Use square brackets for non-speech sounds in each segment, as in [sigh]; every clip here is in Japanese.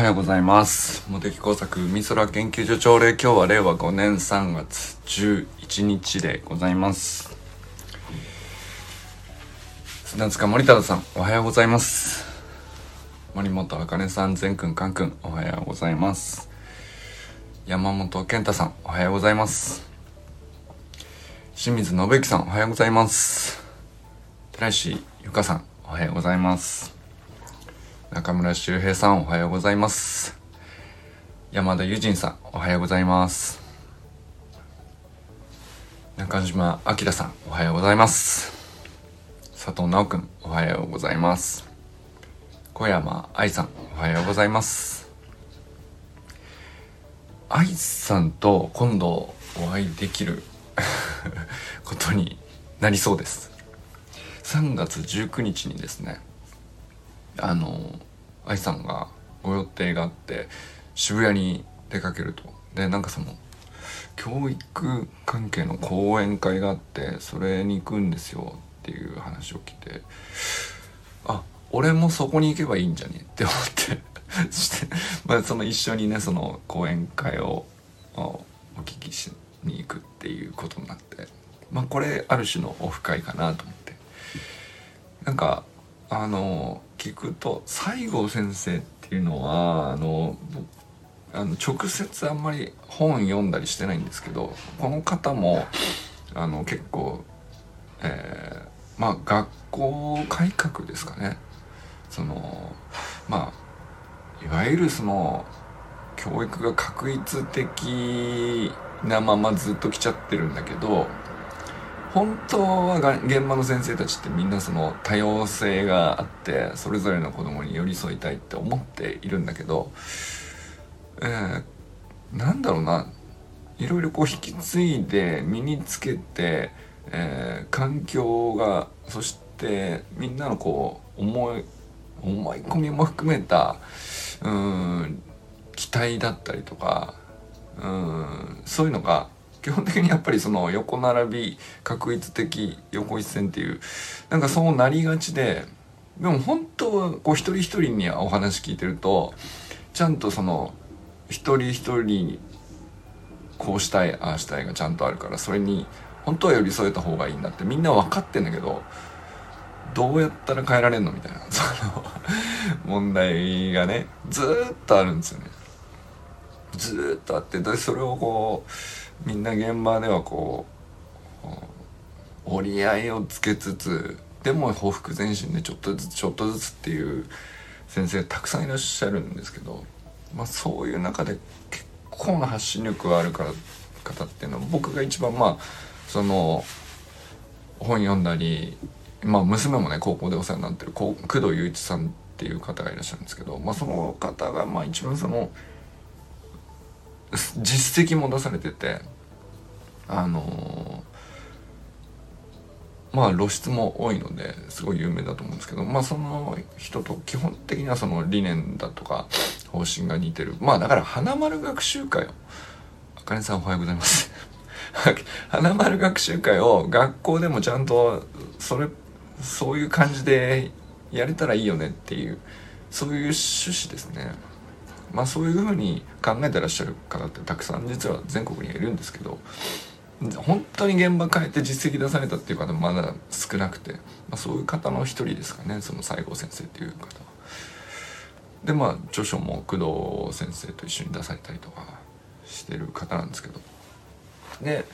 はようございます。茂木工作海空研究所朝礼今日は令和5年3月11日でございます。砂塚森田さんおはようございます。森本茜さん善くんかんくんおはようございます。山本健太さんおはようございます。清水信之さんおはようございます。寺石ゆかさんおはようございます。中村修平さんおはようございます。山田友人さんおはようございます。中島明さんおはようございます。佐藤直くんおはようございます。小山愛さんおはようございます。愛さんと今度お会いできる [laughs] ことになりそうです。3月19日にですねあの愛さんがご予定があって渋谷に出かけると。でなんかその教育関係の講演会があってそれに行くんですよっていう話を聞いてあ俺もそこに行けばいいんじゃねって思って。[laughs] そして、まあ、その一緒にねその講演会をお聞きしに行くっていうことになって。まあこれある種のオフ会かなと思って。なんかあの聞くと西郷先生っていうのはあのあの直接あんまり本読んだりしてないんですけどこの方もあの結構、えー、まあ学校改革ですかね。そのまあいわゆるその教育が確一的なままずっと来ちゃってるんだけど本当は現場の先生たちってみんなその多様性があってそれぞれの子供に寄り添いたいって思っているんだけど、えー、なんだろうな。いろいろこう引き継いで身につけて、えー、環境がそしてみんなのこう思い思い込みも含めたうん期待だったりとかうんそういうのが基本的にやっぱりその横並び確一的横一線っていうなんかそうなりがちででも本当はこう一人一人にお話聞いてるとちゃんとその一人一人にこうしたいああしたいがちゃんとあるからそれに本当は寄り添えた方がいいんだってみんな分かってんだけどどうやったら変えられんのみたいな [laughs] その問題がねずっとあるんですよね。ずっとあってでそれをこうみんな現場ではこう折り合いをつけつつでも報復前進でちょっとずつちょっとずつっていう先生たくさんいらっしゃるんですけど、まあ、そういう中で結構な発信力があるから方っていうのは僕が一番まあその本読んだり、まあ、娘もね高校でお世話になってる工藤雄一さんっていう方がいらっしゃるんですけど、まあ、その方がまあ一番その。実績も出されててあのー、まあ露出も多いのですごい有名だと思うんですけどまあその人と基本的にはその理念だとか方針が似てるまあだから花丸学習会をあかねさんおはようございます [laughs] 花丸学習会を学校でもちゃんとそれそういう感じでやれたらいいよねっていうそういう趣旨ですね。まあそういうふうに考えてらっしゃる方ってたくさん実は全国にいるんですけど本当に現場変えて実績出されたっていう方もまだ少なくて、まあ、そういう方の一人ですかねその西郷先生っていう方は。でまあ著書も工藤先生と一緒に出されたりとかしてる方なんですけどで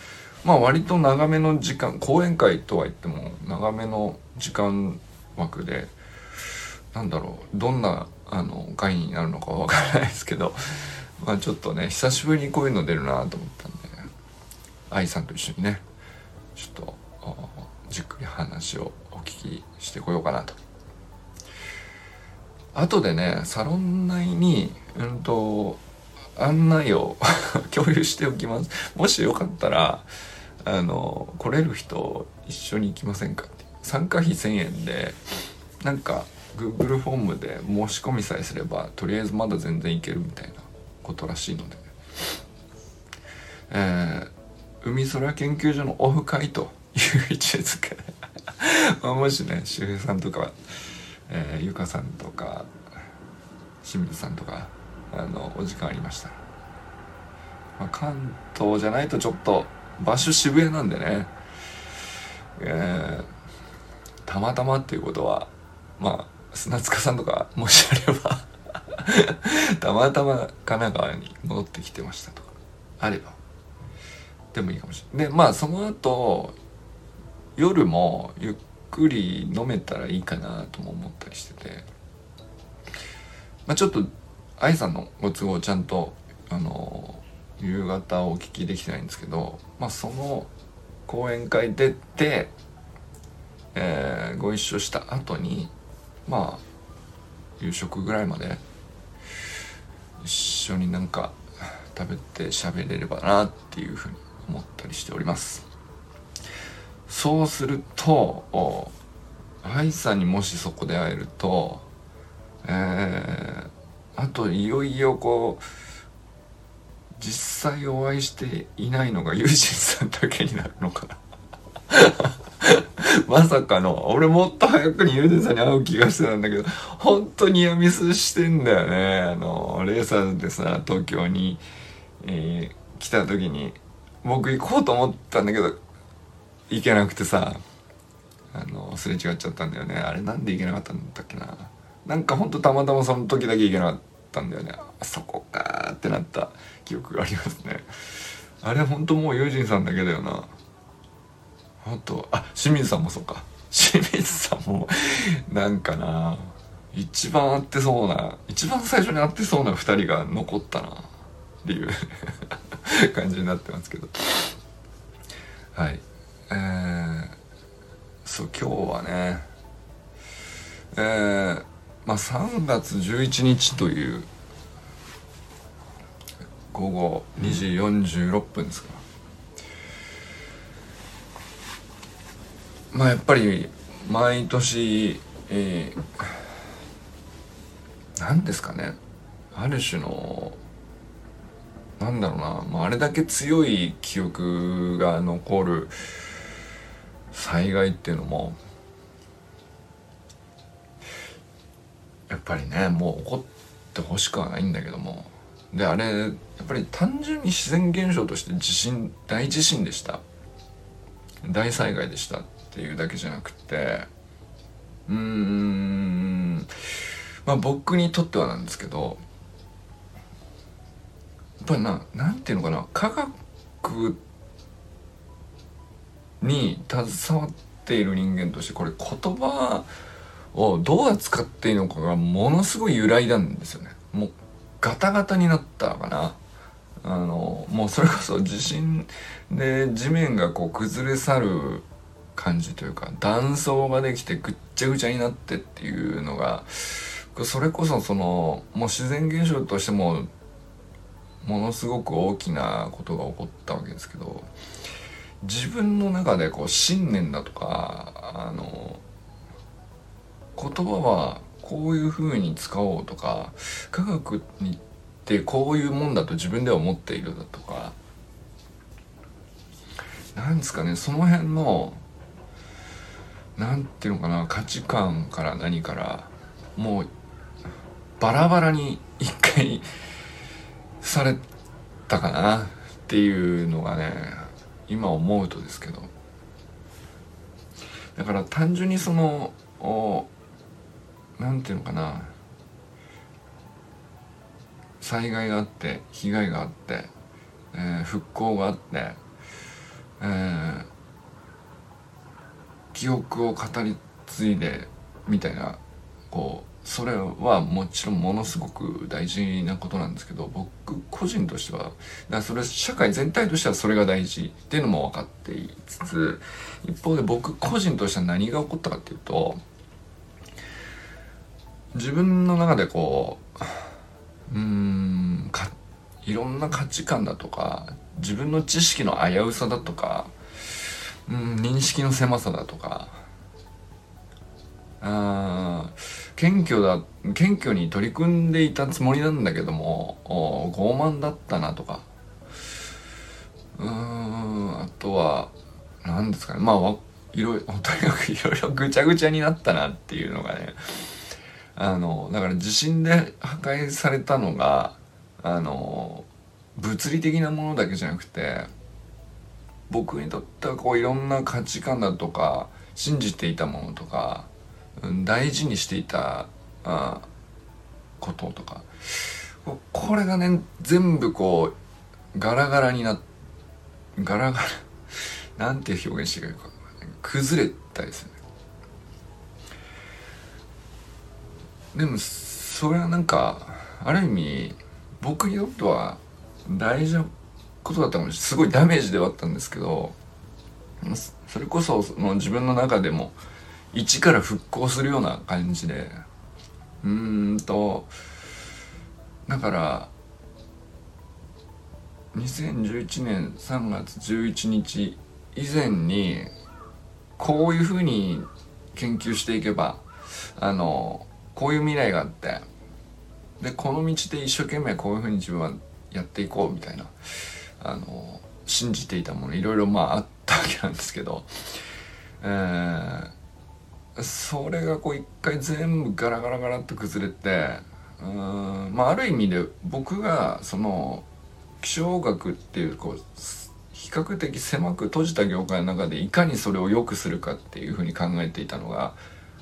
まあ割と長めの時間講演会とは言っても長めの時間枠でなんだろうどんなあの会になるのかわからないですけど、[laughs] まあ、ちょっとね久しぶりにこういうの出るなと思ったんで愛さんと一緒にねちょっとじっくり話をお聞きしてこようかなと。後でねサロン内にうんと案内を [laughs] 共有しておきますもしよかったらあの来れる人一緒に行きませんかって参加費1000円でなんか Google フォームで申し込みさえすればとりあえずまだ全然いけるみたいなことらしいので、えー、海空研究所のオフ会という位置づけ。でもしね周平さんとか、えー、ゆかさんとか清水さんとかあのお時間ありました。ら、まあ、関東じゃないとちょっと場所渋谷なんでね。えー、たまたまっていうことはまあ砂塚さんとかもしあれば [laughs] たまたま神奈川に戻ってきてましたとかあれば。でもいいかもしれない。でまあその後夜もゆっくり飲めたらいいかなとも思ったりしてて、まあ、ちょっと愛さんのご都合ちゃんとあの夕方お聞きできてないんですけど、まあ、その講演会出て、えー、ご一緒した後にまあ夕食ぐらいまで一緒になんか食べて喋れればなっていうふうに思ったりしております。そうすると愛さんにもしそこで会えるとえー、あといよいよこう実際お会いしていないのがユージンさんだけになるのかな。[laughs] まさかの俺もっと早くにユージンさんに会う気がしてたんだけど本当にやミスしてんだよね。あのレーサーズでさ東京に、えー、来た時に。僕行こうと思ったんだけど行けなくてさあのすれ違っちゃったんだよね。あれなんで行けなかったんだっけな。なんかほんとたまたまその時だけ行けなかったんだよね。あそこかーってなった記憶がありますね。あれほんともうユージンさんだけだよな。あとあ清水さんもそうか。清水さんもなんかな一番会ってそうな一番最初に会ってそうな2人が残ったなっていう [laughs] 感じになってますけど。はい。えー、そう今日はねえー、まあ3月11日という午後2時46分ですか。まあやっぱり毎年えー、何ですかね。ある種のなんだろうな、まあ、あれだけ強い記憶が残る災害っていうのもやっぱりねもう起こってほしくはないんだけども。であれやっぱり単純に自然現象として地震大地震でした。大災害でした。っていうだけじゃなくてうーんまあ僕にとってはなんですけどやっぱりな何て言うのかな科学に携わっている人間としてこれ言葉をどう扱っていいのかがものすごい揺らいだんですよね。もうガタガタになったかな。あのもうそれこそ地震で地面がこう崩れ去る感じというか断層ができてぐっちゃぐちゃになってっていうのがそれこそそのもう自然現象としてもものすごく大きなことが起こったわけですけど自分の中でこう信念だとかあの言葉はこういうふうに使おうとか科学にってこういうもんだと自分では思っているだとかなんですかねその辺のなんていうのかな価値観から何からもうバラバラに一回されたかなっていうのがね今思うとですけど。だから単純にその何て言うのかな災害があって被害があって、えー、復興があって、えー、記憶を語り継いでみたいなこうそれはもちろんものすごく大事なことなんですけど僕個人としてはだそれ社会全体としてはそれが大事っていうのも分かっていつつ一方で僕個人としては何が起こったかっていうと自分の中でこううんいろんな価値観だとか自分の知識の危うさだとかうん認識の狭さだとか。あ謙虚だ謙虚に取り組んでいたつもりなんだけども傲慢だったなとか。うーんあとは何ですかね。まあいろいろとにかくいろいろぐちゃぐちゃになったなっていうのがね。あのだから地震で破壊されたのがあの物理的なものだけじゃなくて僕にとってはこういろんな価値観だとか信じていたものとか、うん、大事にしていたあこととか。これがね全部こうガラガラになガラガラ [laughs] なんて表現していいか崩れたですねでもそれはなんかある意味僕にとっては大事なことだったかもしれない。すごいダメージではあったんですけどそれこそその自分の中でも一から復興するような感じでうーんとだから2011年3月11日以前にこういうふうに研究していけばあのこういう未来があってでこの道で一生懸命こういうふうに自分はやっていこうみたいなあの信じていたものいろいろまああったわけなんですけど、えー、それがこう一回全部ガラガラガラっと崩れてうんまあある意味で僕がその気象学っていうこう比較的狭く閉じた業界の中でいかにそれを良くするかっていうふうに考えていたのが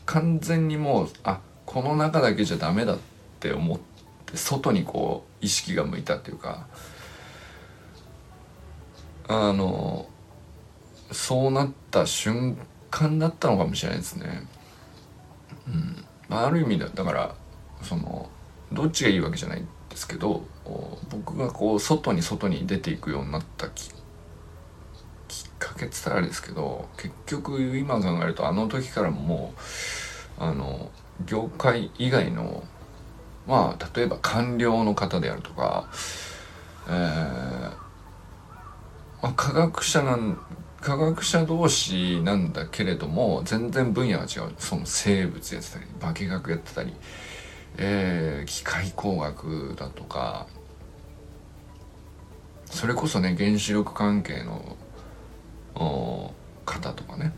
完全にもうあこの中だけじゃダメだって思って外にこう意識が向いたっていうかあのそうなった瞬間だったのかもしれないですね。うんあ、る意味だだからそのどっちがいいわけじゃないんですけど僕がこう外に外に出ていくようになったききっかけって言ったらあれですけど結局今考えるとあの時からもうあの業界以外のまあ例えば官僚の方であるとか、えーまあ、科学者なん科学者同士なんだけれども全然分野が違う。その生物やってたり化学やってたり、えー、機械工学だとか。それこそね原子力関係の方とかね。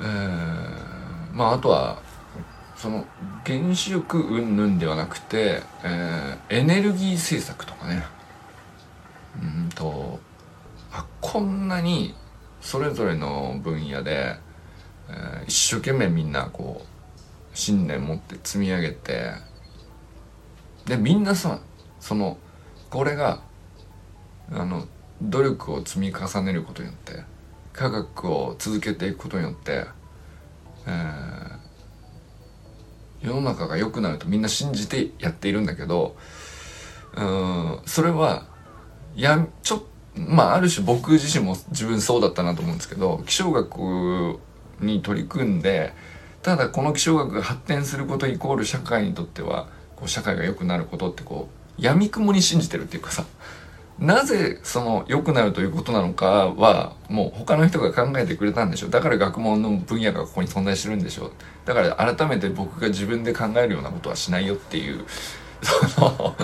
えー、まああとはその原子力云々ではなくて、えー、エネルギー政策とかね。うんとあこんなにそれぞれの分野で、えー、一生懸命みんなこう信念持って積み上げてでみんなさそのこれがあの努力を積み重ねることによって科学を続けていくことによって、えー、世の中が良くなるとみんな信じてやっているんだけどうんそれはやちょまあある種僕自身も自分そうだったなと思うんですけど気象学に取り組んでただこの気象学が発展することイコール社会にとってはこう社会が良くなることってこうやみくもに信じてるっていうかさなぜその良くなるということなのかはもう他の人が考えてくれたんでしょう。だから学問の分野がここに存在してるんでしょう。だから改めて僕が自分で考えるようなことはしないよっていうその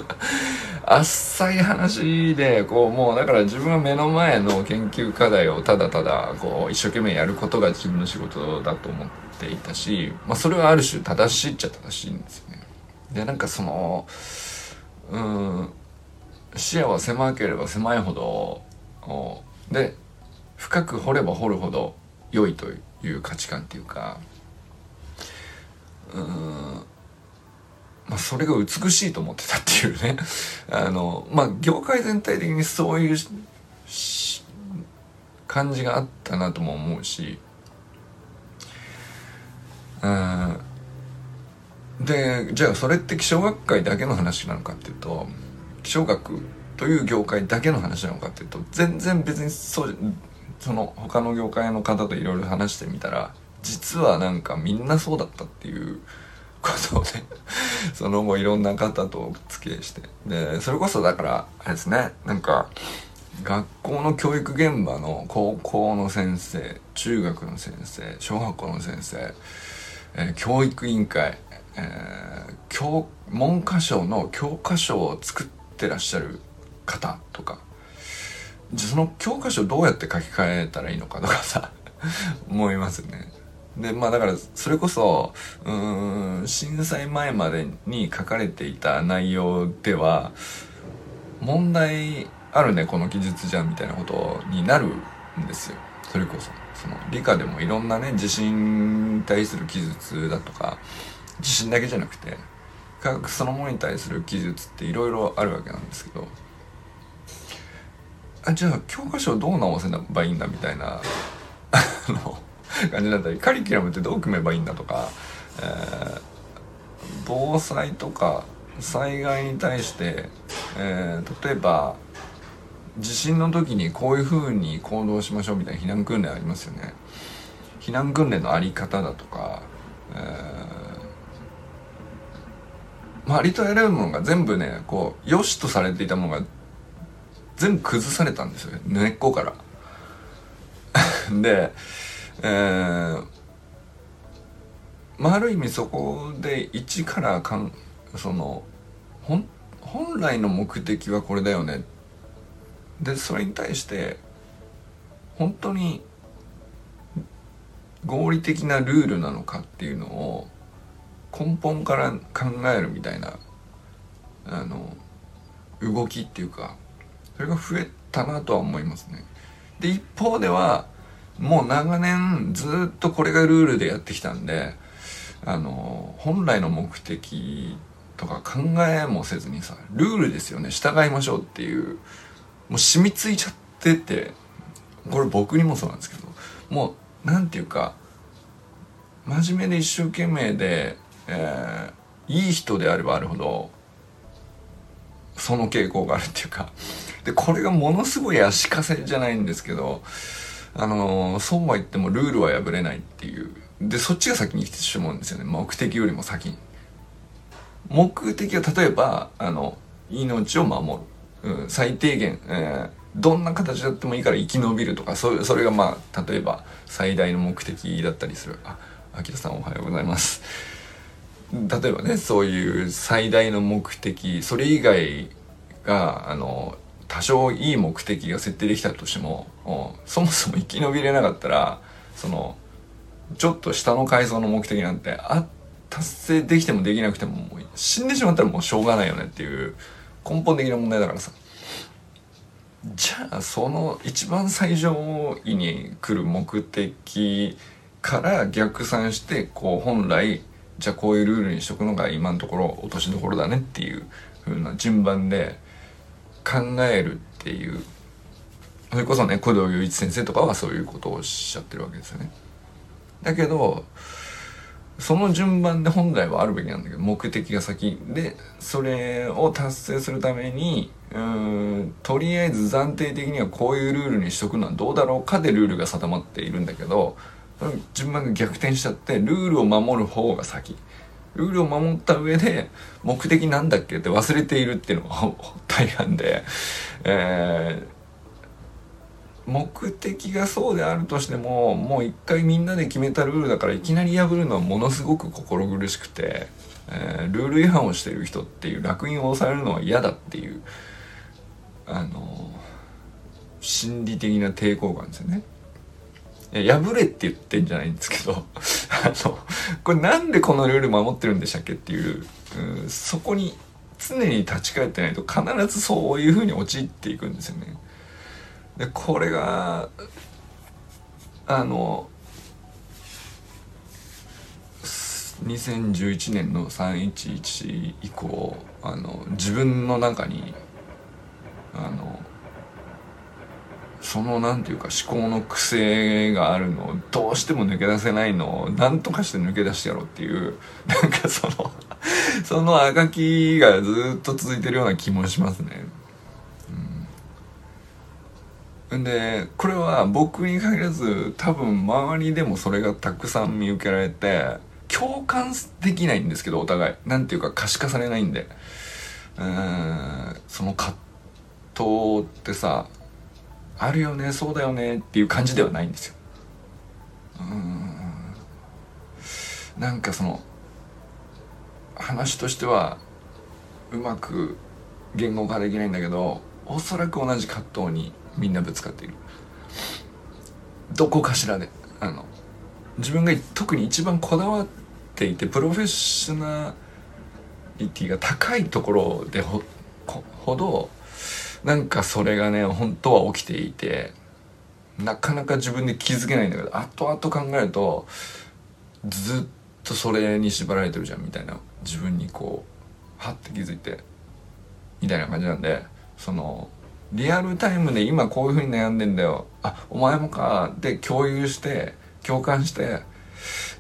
浅い話でこうもうだから自分は目の前の研究課題をただただこう一生懸命やることが自分の仕事だと思っていたし、まあ、それはある種正しいっちゃ正しいんですよね。でなんかそのうん視野は狭ければ狭いほどで深く掘れば掘るほど良いという価値観っていうかうんまあそれが美しいと思ってたっていうね。[laughs] あのまあ業界全体的にそういう感じがあったなとも思うし。うん。でじゃあそれって気象学会だけの話なのかっていうと気象学という業界だけの話なのかっていうと全然別にそうその他の業界の方といろいろ話してみたら実はなんかみんなそうだったっていうことをねその後いろんな方とお付き合いして。でそれこそだからあれですねなんか学校の教育現場の高校の先生中学の先生小学校の先生、えー、教育委員会、えー、教文科省の教科書を作ってらっしゃる方とか。じゃその教科書どうやって書き換えたらいいのかとかさ [laughs] 思いますね。でまあだからそれこそうん震災前までに書かれていた内容では問題あるねこの記述じゃんみたいなことになるんですよ。それこそ。その理科でもいろんなね地震に対する記述だとか地震だけじゃなくて科学そのものに対する記述っていろいろあるわけなんですけどあじゃあ教科書どう直せばいいんだみたいな [laughs] あの感じだったりカリキュラムってどう組めばいいんだとか、えー、防災とか災害に対して、えー、例えば地震の時にこういうふうに行動しましょうみたいな避難訓練ありますよね。避難訓練のあり方だとか、えー、まあ、ありとあらゆるものが全部ねこう良しとされていたものが全部崩されたんですよね。根っこから。[laughs] でえー、まあ、ある意味そこで一からかんその本来の目的はこれだよねでそれに対して本当に合理的なルールなのかっていうのを根本から考えるみたいなあの動きっていうかそれが増えたなとは思いますね。で一方ではもう長年ずっとこれがルールでやってきたんであの本来の目的とか考えもせずにさルールですよね。従いましょうっていう。もう染みついちゃっててこれ僕にもそうなんですけどもう何て言うか真面目で一生懸命で、えー、いい人であればあるほどその傾向があるっていうか。でこれがものすごい足かせじゃないんですけどあのそうは言ってもルールは破れないっていう。でそっちが先に来てしまうんですよね。目的よりも先に。目的は例えばあの命を守る、うん、最低限、えー、どんな形だってもいいから生き延びるとかそそれがまあ例えば最大の目的だったりする。あ秋田さんおはようございます。例えばねそういう最大の目的それ以外があの多少いい目的が設定できたとしてもそもそも生き延びれなかったらそのちょっと下の階層の目的なんてあ達成できてもできなくてももう死んでしまったらもうしょうがないよねっていう根本的な問題だからさ。じゃあその一番最上位に来る目的から逆算してこう本来じゃあこういうルールにしとくのが今のところ落としどころだねっていう風な順番で考えるっていうそれこそね古道雄一先生とかはそういうことをおっしゃってるわけですよね。だけどその順番で本来はあるべきなんだけど目的が先でそれを達成するためにうんとりあえず暫定的にはこういうルールにしとくのはどうだろうかでルールが定まっているんだけど順番が逆転しちゃってルールを守る方が先。ルールを守った上で目的なんだっけって忘れているっていうのが [laughs] 大半で、えー、目的がそうであるとしてももう一回みんなで決めたルールだからいきなり破るのはものすごく心苦しくて、えー、ルール違反をしてる人っていう烙印を押されるのは嫌だっていうあの心理的な抵抗感ですよね。破れって言ってんじゃないんですけど [laughs] あのこれなんでこのルール守ってるんでしたっけっていう、うん、そこに常に立ち返ってないと必ずそういうふうに陥っていくんですよね。でこれがあの2011年の311以降あの自分の中にあのそのなんていうか思考の癖があるのをどうしても抜け出せないのを何とかして抜け出してやろうっていう [laughs] なんかその [laughs] そのあがきがずっと続いてるような気もしますね。うん、でこれは僕に限らず多分周りでもそれがたくさん見受けられて共感できないんですけどお互い。なんていうか可視化されないんで。うん。その葛藤ってさあるよねそうだよねっていう感じではないんですよ。うんなんかその話としてはうまく言語化できないんだけどおそらく同じ葛藤にみんなぶつかっている。どこかしらで。あの自分が特に一番こだわっていてプロフェッショナリティが高いところでほほどなんかそれがね本当は起きていてなかなか自分で気づけないんだけど後々考えるとずっとそれに縛られてるじゃんみたいな自分にこうはって気づいてみたいな感じなんでそのリアルタイムで今こういうふうに悩んでんだよあお前もかで共有して共感して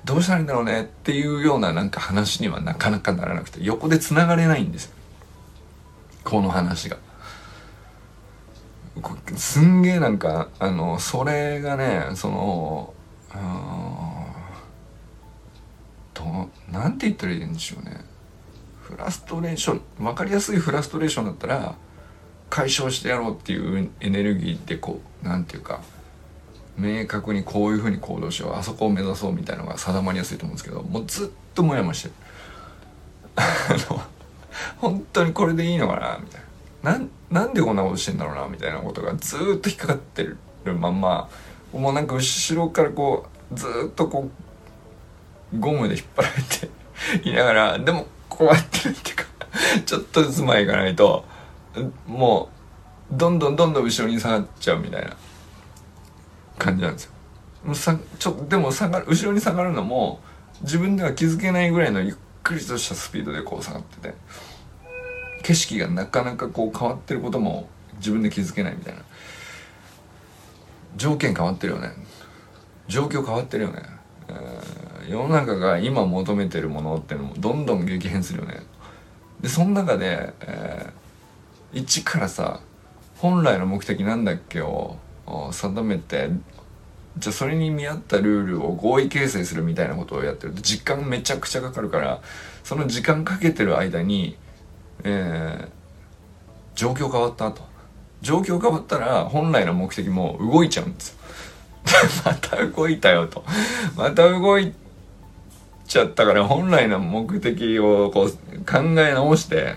どうしたらいいんだろうねっていうようななんか話にはなかなかならなくて横で繋がれないんですこの話が。すんげえなんかあのそれがねそのとなんて言ったらいいんでしょうね。フラストレーション分かりやすいフラストレーションだったら解消してやろうっていうエネルギーでこうなんていうか明確にこういうふうに行動しようあそこを目指そうみたいなのが定まりやすいと思うんですけどもうずっとモヤモヤしてる。あの本当にこれでいいのかなみたいな。なんなんでこんなことしてんだろうなみたいなことがずっと引っかかってるまんまもうなんか後ろからこうずっとこうゴムで引っ張られていながらでもこうやってるっていうかちょっとずつ前行かないともうどんどんどんどん後ろに下がっちゃうみたいな感じなんですよ。もうさちょでも下がる後ろに下がるのも自分では気づけないぐらいのゆっくりとしたスピードでこう下がってて景色がなかなかこう変わってることも自分で気づけないみたいな。条件変わってるよね。状況変わってるよね、えー、世の中が今求めてるものっていうのもどんどん激変するよね。でその中で、えー、一からさ本来の目的なんだっけを定めてじゃあそれに見合ったルールを合意形成するみたいなことをやってると時間めちゃくちゃかかるからその時間かけてる間に、えー、状況変わったと。状況変わったら本来の目的も動いちゃうんですよ。[laughs] また動いたよと。また動いちゃったから本来の目的をこう考え直して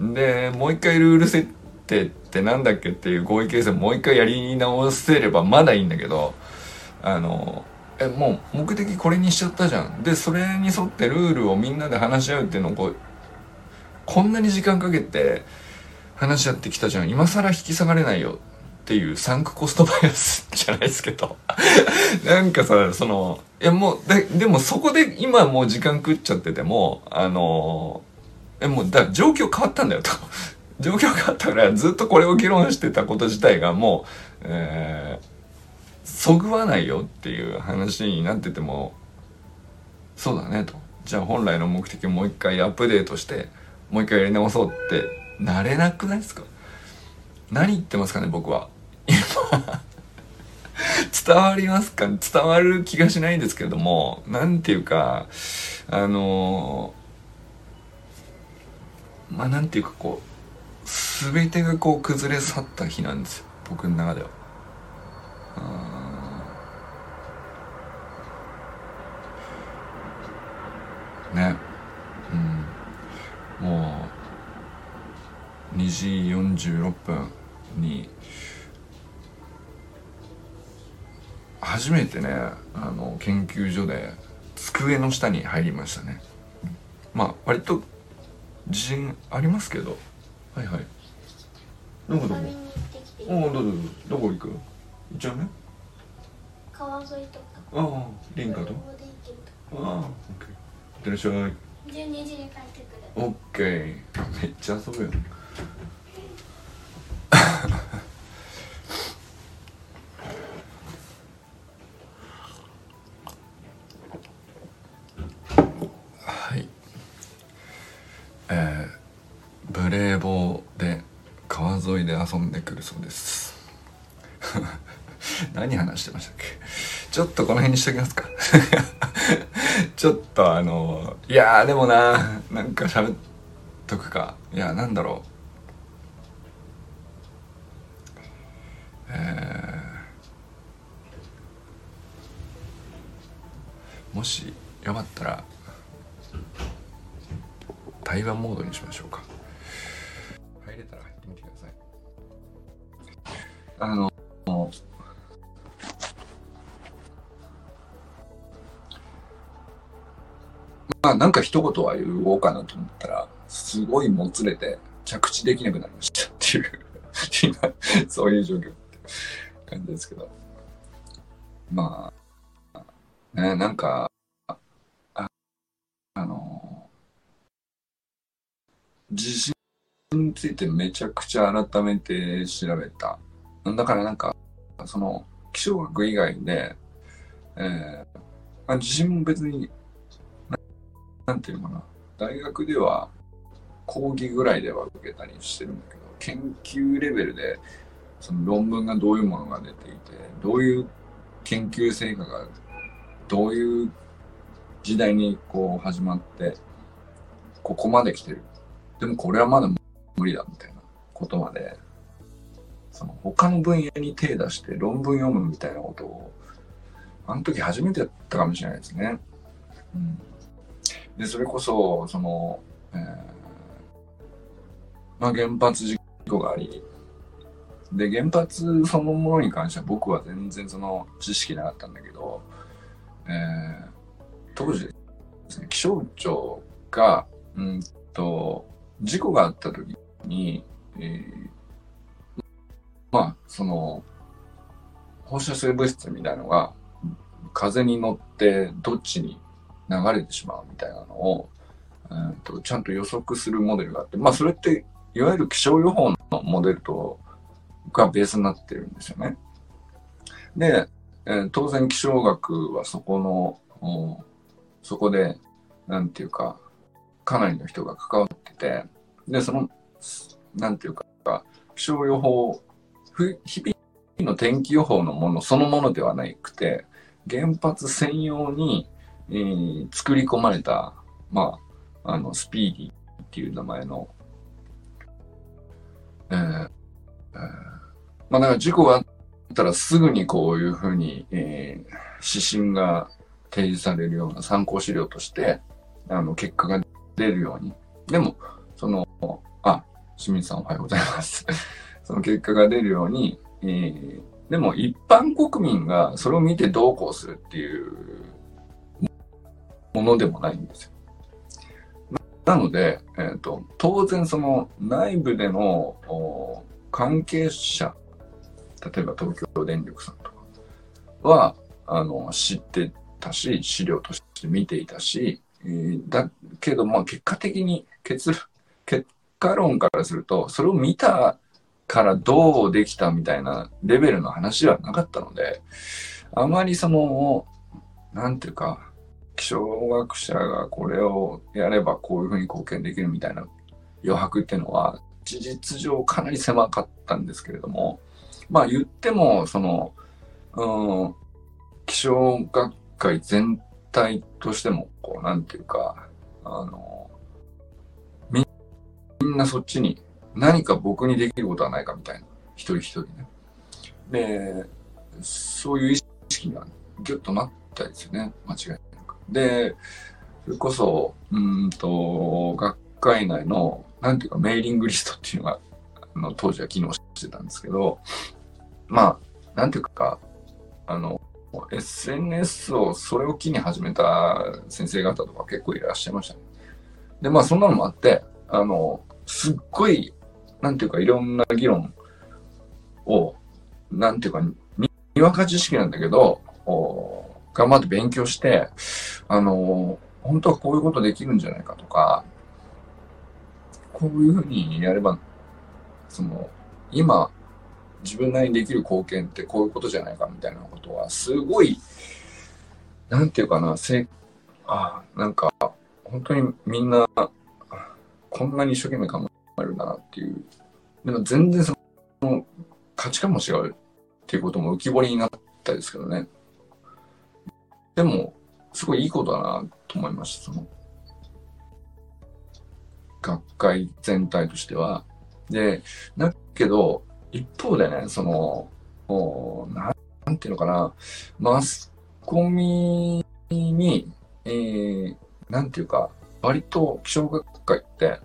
でもう一回ルール設定ってなんだっけっていう合意形成もう一回やり直せればまだいいんだけどあのえもう目的これにしちゃったじゃん。でそれに沿ってルールをみんなで話し合うっていうのをこうこんなに時間かけて話し合ってきたじゃん。今更引き下がれないよ。っていうサンクコストバイアスじゃないですけど。[laughs] なんかさそのいやもうででもそこで今もう時間食っちゃっててもあのえもうだ状況変わったんだよと。[laughs] 状況変わったからずっとこれを議論してたこと自体がもう、えー、そぐわないよっていう話になっててもそうだねと。じゃあ本来の目的をもう一回アップデートしてもう一回やり直そうってなれなくないですか？何言ってますかね僕は。[laughs] 伝わりますか？伝わる気がしないんですけれども何ていうかあのまあなんていうかこう全てがこう崩れ去った日なんですよ僕の中では。ね。うん。もう2時46分に初めてねあの研究所で机の下に入りましたね。まあ割と自信ありますけど。はいはい。どこどこ？おおどうぞどこ行く？行っちゃうね。川沿いとか。ああリンカと？ああオッケー。いってらっしゃい。12時で帰オッケー。めっちゃ遊ぶよはい。えー、無冷房で川沿いで遊んでくるそうです。[laughs] 何話してましたっけ？ちょっとこの辺にしときますか。[laughs] ちょっとあのいやでもななんか喋っとくか。いやなんだろう。えー、もしよかったら対話モードにしましょうか。入れたら入ってみてください。あのまあ、なんか一言は言おうかなと思ったら、すごいもつれて着地できなくなりましたっていう今、そういう状況って感じですけど。まあ、ね、なんか、ああの、地震についてめちゃくちゃ改めて調べた。だからなんか、その、気象学以外で、えーまあ、地震も別に、なんていうのかな、大学では講義ぐらいでは受けたりしてるんだけど、研究レベルで、その論文がどういうものが出ていて、どういう研究成果が、どういう時代にこう始まって、ここまで来てる。でもこれはまだ無理だみたいなことまで、その他の分野に手出して論文読むみたいなことを、あの時初めてやったかもしれないですね。うん、で、それこそ、その、えー、まあ原発事故があり、で、原発そのものに関しては僕は全然その知識なかったんだけど、えー、当時ですね、気象庁が、うんと、事故があった時に、えー、まあ、その、放射性物質みたいなのが風に乗ってどっちに流れてしまうみたいなのを、えーと、ちゃんと予測するモデルがあって、まあそれっていわゆる気象予報のモデルとがベースになってるんですよね。で、えー、当然気象学はそこの、そこで、なんていうか、かなりの人が関わってて、で、その、なんていうか、気象予報、日々の天気予報のものそのものではなくて、原発専用に、えー、作り込まれた、まあ、あの、スピーディーっていう名前の、えー、まあ、だから事故があったらすぐにこういうふうに、えー、指針が提示されるような参考資料として、あの、結果が出るように。でも、その、あ、清水さんおはようございます。[laughs] その結果が出るように、えー、でも一般国民がそれを見てどうこうするっていうものでもないんですよ。なので、えーと、当然その内部での関係者、例えば東京電力さんとかはあの知ってたし、資料として見ていたし、え、だけど、まあ、結果的に結結果論からすると、それを見たからどうできたみたいなレベルの話はなかったので、あまりその、なんていうか、気象学者がこれをやればこういうふうに貢献できるみたいな余白っていうのは、事実上かなり狭かったんですけれども、まあ言っても、その、うん、気象学会全体としても、こう、なんていうか、あの、みんなそっちに何か僕にできることはないかみたいな、一人一人ね。で、そういう意識がギュッとなったですよね、間違いなく。で、それこそ、うんと、学会内の、なんていうか、メーリングリストっていうのが、あの当時は機能してたんですけど、まあ、なんていうか、あの、SNS をそれを機に始めた先生方とか結構いらっしゃいましたね。で、まあそんなのもあって、あの、すっごい、なんていうかいろんな議論を、なんていうか、にわか知識なんだけど、頑張って勉強して、あの、本当はこういうことできるんじゃないかとか、こういうふうにやれば、その、今、自分なりにできる貢献ってこういうことじゃないかみたいなことは、すごい、なんていうかな、せあなんか、本当にみんな、こんなに一生懸命考えるんだなっていう。でも全然その価値観も違うっていうことも浮き彫りになったですけどね。でも、すごいいいことだなと思いました。その、学会全体としては。で、だけど、一方でね、その、ななんていうのかな、マスコミに、えー、なんていうか、割と気象学会って、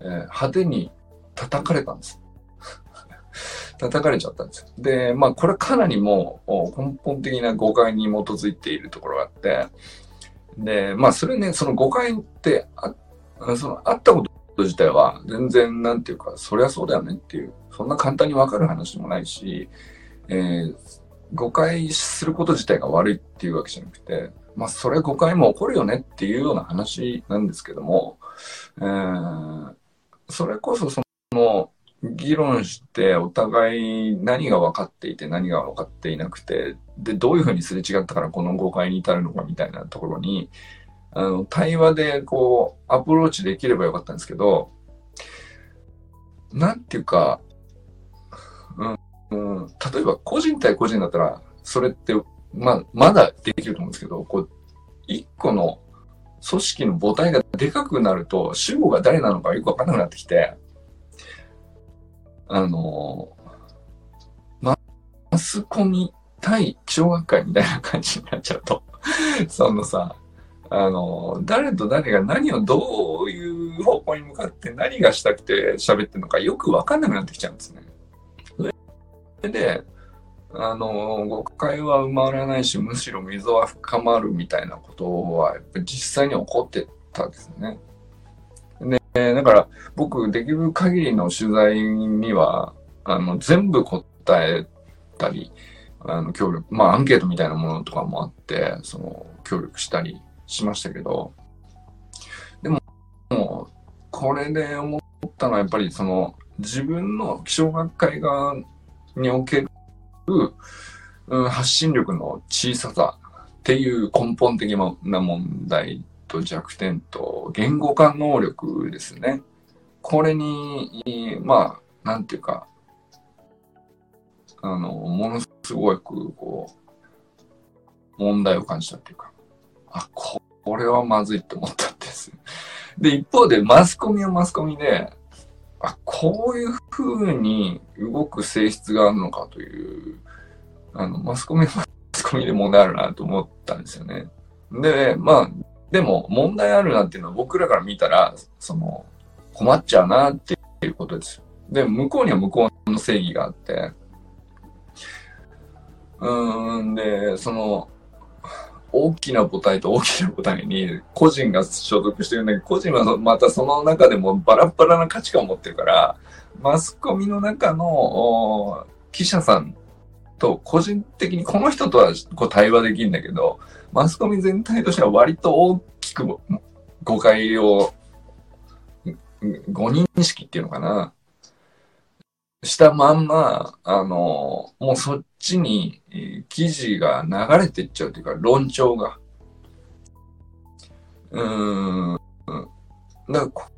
えー、派手に叩かれたんです。叩かれちゃったんですよ。で、まあこれかなりもう根本的な誤解に基づいているところがあって、で、まあ、それね、その誤解ってあ、その、あったこと自体は、全然、なんていうか、そりゃそうだよねっていう、そんな簡単にわかる話でもないし、えー、誤解すること自体が悪いっていうわけじゃなくて、まあ、それ誤解も起こるよねっていうような話なんですけども、えー、それこそその、議論してお互い何が分かっていて何が分かっていなくて、で、どういうふうにすれ違ったからこの誤解に至るのかみたいなところに、あの、対話でこう、アプローチできればよかったんですけど、なんていうか、うん、うん、例えば個人対個人だったら、それって、ま、まだできると思うんですけど、こう、一個の組織の母体がでかくなると、主語が誰なのかよくわかんなくなってきて、あの、マスコミ対気象学会みたいな感じになっちゃうと、[laughs] そのさ、あの、誰と誰が何をどういう方向に向かって何がしたくて喋ってるのかよくわかんなくなってきちゃうんですね。それで、あの、誤解は埋まらないし、むしろ溝は深まるみたいなことは、やっぱ実際に起こってたんですね。で、だから僕、できる限りの取材には、あの、全部答えたり、あの、協力、まあ、アンケートみたいなものとかもあって、その、協力したりしましたけど、でも、もう、これで思ったのは、やっぱりその、自分の気象学会側における、うん、発信力の小ささっていう根本的な問題と弱点と言語化能力ですね。これに、まあ、なんていうか、あの、ものすごく、こう、問題を感じたっていうか、あ、これはまずいって思ったんです。で、一方でマスコミはマスコミで、あ、こういう風に動く性質があるのかという、あの、マスコミはマスコミで問題あるなと思ったんですよね。で、まあ、でも問題あるなっていうのは僕らから見たら、その、困っちゃうなっていうことです。で、向こうには向こうの正義があって、うん、で、その、大きな母体と大きな母体に個人が所属してるんだけど、個人はまたその中でもバラバラな価値観を持ってるから、マスコミの中の記者さんと個人的にこの人とはこう対話できるんだけど、マスコミ全体としては割と大きく誤解を、誤認識っていうのかな、したまんま、あの、もうそっちに記事が流れていっちゃうというか、論調が。うーん。だから、こ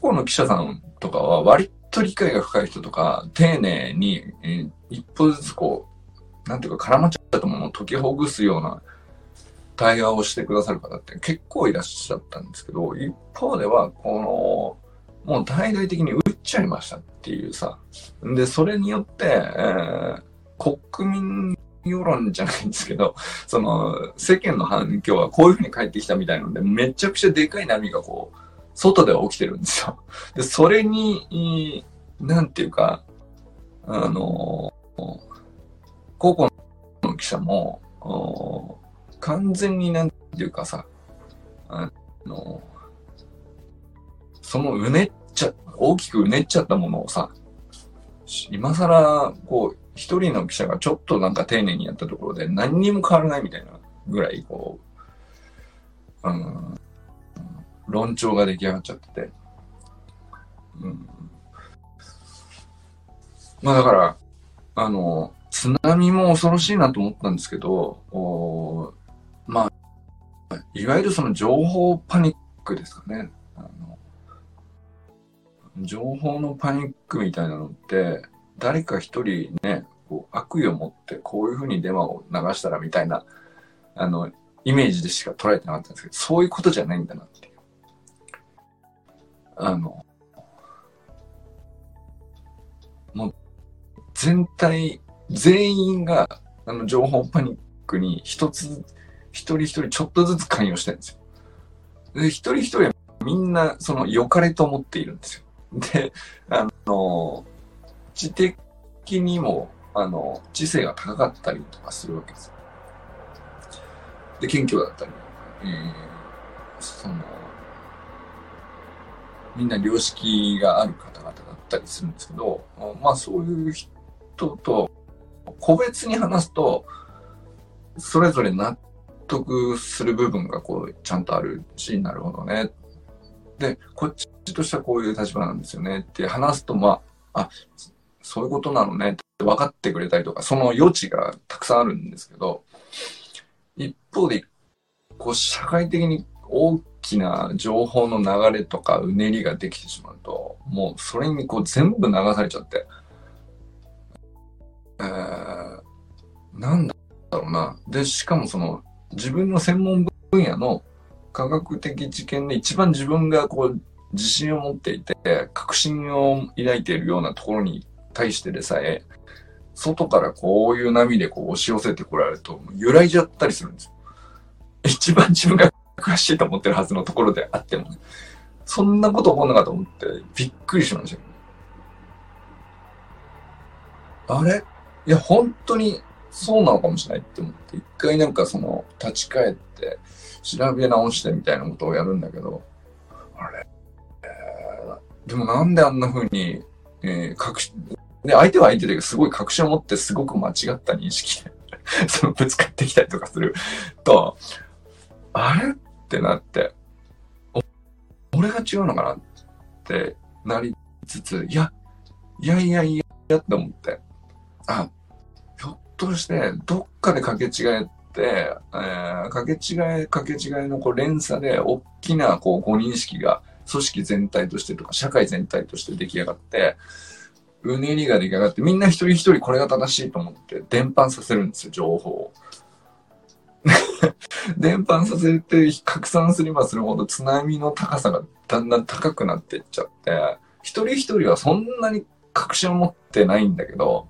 この記者さんとかは割と理解が深い人とか、丁寧に、え一歩ずつこう、なんていうか絡まっちゃったものを解きほぐすような対話をしてくださる方って結構いらっしゃったんですけど、一方では、この、もう大々的に打っちゃいましたっていうさ。で、それによって、えー、国民世論じゃないんですけど、その、世間の反響はこういうふうに返ってきたみたいなので、めちゃくちゃでかい波がこう、外では起きてるんですよ。で、それに、なんていうか、あの、高校の記者も、完全になんていうかさ、あの、そのうねっちゃ、大きくうねっちゃったものをさ、今更、こう、一人の記者がちょっとなんか丁寧にやったところで何にも変わらないみたいなぐらい、こう、うん、論調が出来上がっちゃってて。うん、まあだから、あの、津波も恐ろしいなと思ったんですけど、まあ、いわゆるその情報パニックですかね。あの情報のパニックみたいなのって、誰か一人ね、こう悪意を持ってこういうふうにデマを流したらみたいな、あの、イメージでしか捉えてなかったんですけど、そういうことじゃないんだなっていう。あの、もう、全体、全員が、あの、情報パニックに一つ一人一人ちょっとずつ関与してるんですよ。で、一人一人はみんなその良かれと思っているんですよ。で、あの、知的にも、あの、知性が高かったりとかするわけですよ。で、謙虚だったり。えーその、みんな良識がある方々だったりするんですけど、まあそういう人と個別に話すと、それぞれ納得する部分がこうちゃんとあるし、なるほどね。で、こっちとしてはこういう立場なんですよねって話すと、まあ、あ、そういうことなのねって分かってくれたりとか、その余地がたくさんあるんですけど、一方で、こう社会的に大きな情報の流れとかうねりができてしまうと、もうそれにこう全部流されちゃって、えー、なんだろうな。で、しかもその自分の専門分野の科学的知見で一番自分がこう自信を持っていて、確信を抱いているようなところに対してでさえ、外からこういう波でこう押し寄せてこられると揺らいじゃったりするんですよ。一番自分が詳しいと思ってるはずのところであってもね。そんなこと起こんなかと思ってびっくりしました。あれ？いや、本当にそうなのかもしれないって思って、一回なんかその立ち返って調べ直してみたいなことをやるんだけど、あれ、えー、でもなんであんな風に、えー、確信、で、相手は相手ですごい確信を持ってすごく間違った認識で [laughs] そのぶつかってきたりとかする。と、あれ？ってなって、俺が違うのかな？ってなりつつ、いや、いやいやいやって思って、あ、としてどっかで掛け違えて、えー、掛け違い、掛け違いのこう連鎖で大きなこう誤認識が組織全体としてとか社会全体として出来上がって、うねりが出来上がって、みんな一人一人これが正しいと思って伝播させるんですよ、情報を。[laughs] 伝播させて拡散すればするほど津波の高さがだんだん高くなっていっちゃって、一人一人はそんなに確信を持ってないんだけど、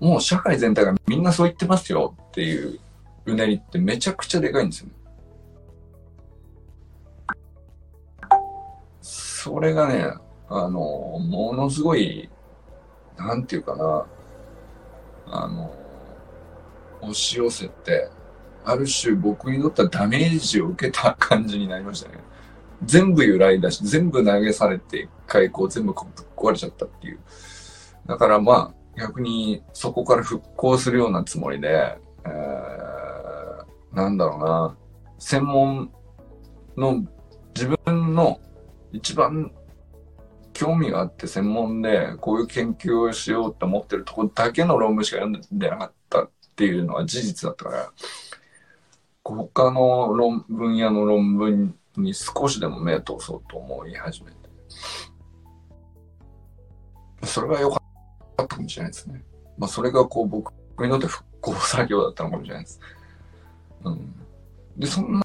もう社会全体がみんなそう言ってますよっていううねりってめちゃくちゃでかいんですよ。それがね、あの、ものすごい、なんていうかな、あの、押し寄せて、ある種僕にとってはダメージを受けた感じになりましたね。全部揺らいだし、全部投げされて、一回こう全部ぶっ壊れちゃったっていう。だからまあ、逆にそこから復興するようなつもりで、えー、なんだろうな、専門の自分の一番興味があって専門でこういう研究をしようと思ってるとこだけの論文しか読んでなかったっていうのは事実だったから、他の論分野の論文に少しでも目を通そうと思い始めて。それが良かったかもしれないですね。まあそれがこう僕にとって復興作業だったのかもしれないです。うん。で、そんな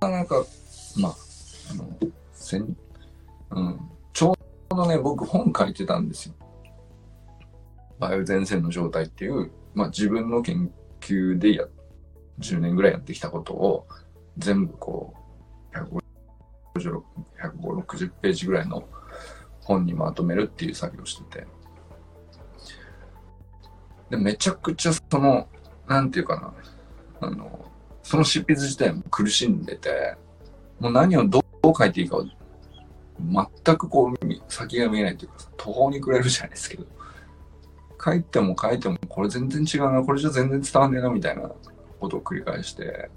中、まあ、あの、せん、うん。ちょうどね、僕本書いてたんですよ。梅雨前線の状態っていう、まあ自分の研究でや10年ぐらいやってきたことを全部こう、150、160ページぐらいの本にまとめるっていう作業をしてて。で、めちゃくちゃその、なんていうかな、あの、その執筆自体も苦しんでて、もう何をどう書いていいかを全くこう先が見えないというか途方に暮れるじゃないですけど。書いても書いてもこれ全然違うなこれじゃ全然伝わんねえなみたいなことを繰り返して、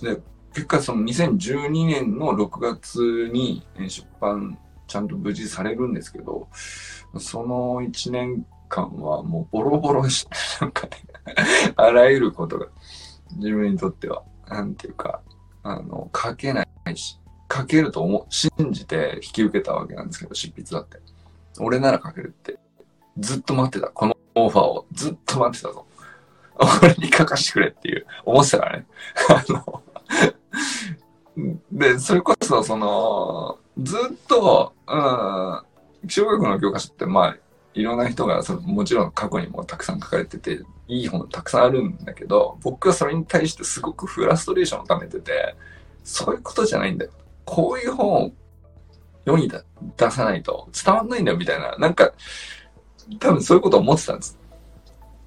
で、結果その2012年の6月に出版ちゃんと無事されるんですけど、その1年間はもうボロボロし。なんかね [laughs] あらゆることが自分にとっては、なんていうか、あの、書けないし、書けると思、信じて引き受けたわけなんですけど、執筆だって。俺なら書けるって。ずっと待ってた。このオファーをずっと待ってたぞ。俺に書かしてくれっていう、思ってたからね。あので、それこそ、その、ずっと、うん、気象学の教科書って、まあ、いろんな人がその、もちろん過去にもたくさん書かれてて、いい本たくさんあるんだけど、僕はそれに対してすごくフラストレーションを溜めてて、そういうことじゃないんだよ。こういう本を世に出さないと伝わんないんだよ、みたいな。なんか、多分そういうことを思ってたんです。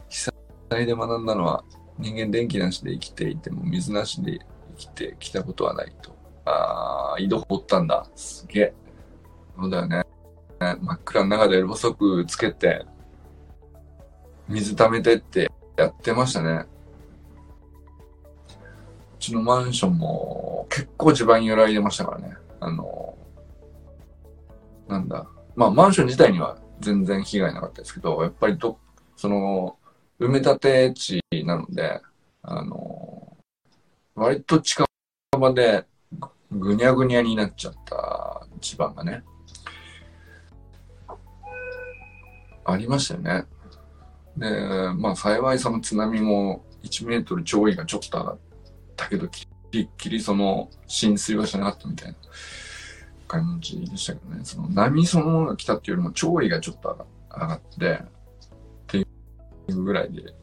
被災で学んだのは、人間電気なしで生きていても水なしで生きてきたことはないと。あー、井戸掘ったんだ。すげえ。そうだよね。真っ暗の中でろうそくつけて、水溜めてってやってましたね。うちのマンションも結構地盤揺らいでましたからね。あの、なんだ。まあマンション自体には全然被害なかったですけど、やっぱりど、その、埋め立て地なので、あの、割と近場でぐにゃぐにゃになっちゃった地盤がね、ありましたよね。で、まあ幸いその津波も1メートル潮位がちょっと上がったけど、きっきりその浸水はしなかったみたいな感じでしたけどね。その波そのものが来たっていうよりも潮位がちょっと上がって、っていうぐらいで